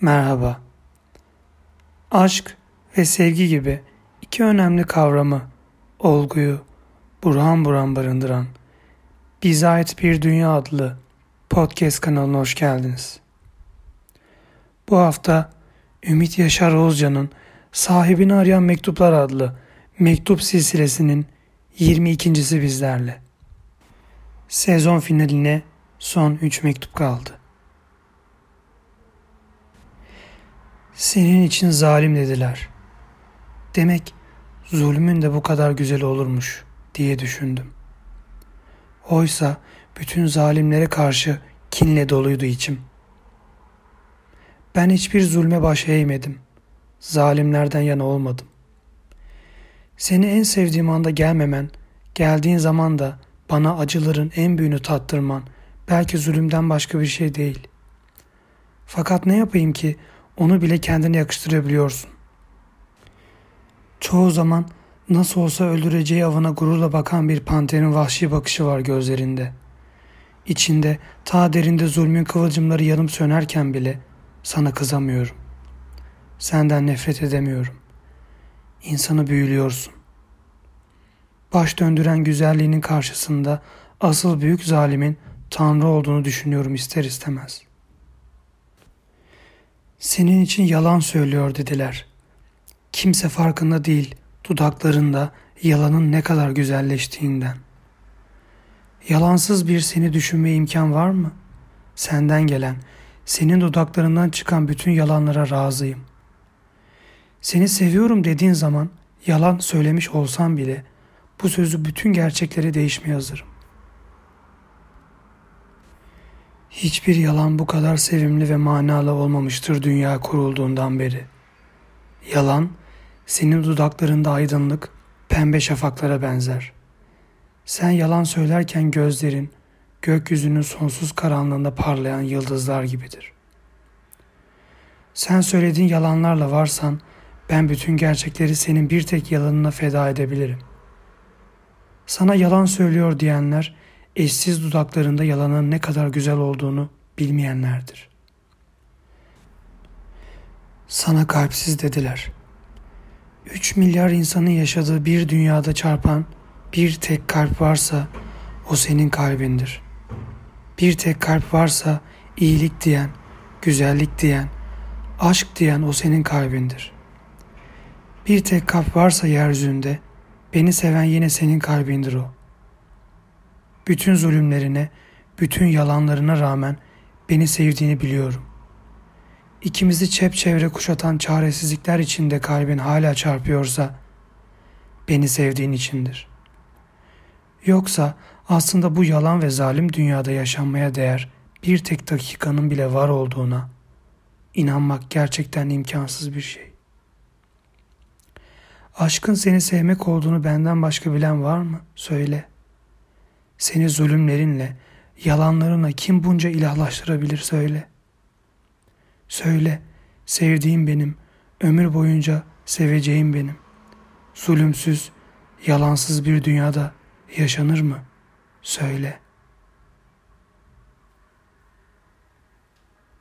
Merhaba. Aşk ve sevgi gibi iki önemli kavramı, olguyu buram buram barındıran Bize Ait Bir Dünya adlı podcast kanalına hoş geldiniz. Bu hafta Ümit Yaşar Oğuzcan'ın Sahibini Arayan Mektuplar adlı mektup silsilesinin 22.si bizlerle. Sezon finaline son 3 mektup kaldı. Senin için zalim dediler. Demek zulmün de bu kadar güzel olurmuş diye düşündüm. Oysa bütün zalimlere karşı kinle doluydu içim. Ben hiçbir zulme baş eğmedim. Zalimlerden yana olmadım. Seni en sevdiğim anda gelmemen, geldiğin zaman da bana acıların en büyüğünü tattırman belki zulümden başka bir şey değil. Fakat ne yapayım ki onu bile kendine yakıştırabiliyorsun. Çoğu zaman nasıl olsa öldüreceği avına gururla bakan bir panterin vahşi bakışı var gözlerinde. İçinde ta derinde zulmün kıvılcımları yanıp sönerken bile sana kızamıyorum. Senden nefret edemiyorum. İnsanı büyülüyorsun. Baş döndüren güzelliğinin karşısında asıl büyük zalimin Tanrı olduğunu düşünüyorum ister istemez. Senin için yalan söylüyor dediler. Kimse farkında değil dudaklarında yalanın ne kadar güzelleştiğinden. Yalansız bir seni düşünme imkan var mı? Senden gelen, senin dudaklarından çıkan bütün yalanlara razıyım. Seni seviyorum dediğin zaman yalan söylemiş olsam bile bu sözü bütün gerçekleri değişmeye hazırım. Hiçbir yalan bu kadar sevimli ve manalı olmamıştır dünya kurulduğundan beri. Yalan, senin dudaklarında aydınlık, pembe şafaklara benzer. Sen yalan söylerken gözlerin, gökyüzünün sonsuz karanlığında parlayan yıldızlar gibidir. Sen söylediğin yalanlarla varsan, ben bütün gerçekleri senin bir tek yalanına feda edebilirim. Sana yalan söylüyor diyenler, eşsiz dudaklarında yalanın ne kadar güzel olduğunu bilmeyenlerdir. Sana kalpsiz dediler. Üç milyar insanın yaşadığı bir dünyada çarpan bir tek kalp varsa o senin kalbindir. Bir tek kalp varsa iyilik diyen, güzellik diyen, aşk diyen o senin kalbindir. Bir tek kalp varsa yeryüzünde beni seven yine senin kalbindir o bütün zulümlerine, bütün yalanlarına rağmen beni sevdiğini biliyorum. İkimizi çepçevre kuşatan çaresizlikler içinde kalbin hala çarpıyorsa beni sevdiğin içindir. Yoksa aslında bu yalan ve zalim dünyada yaşanmaya değer bir tek dakikanın bile var olduğuna inanmak gerçekten imkansız bir şey. Aşkın seni sevmek olduğunu benden başka bilen var mı? Söyle.'' Seni zulümlerinle, yalanlarına kim bunca ilahlaştırabilir söyle. Söyle, sevdiğim benim, ömür boyunca seveceğim benim. Zulümsüz, yalansız bir dünyada yaşanır mı? Söyle.''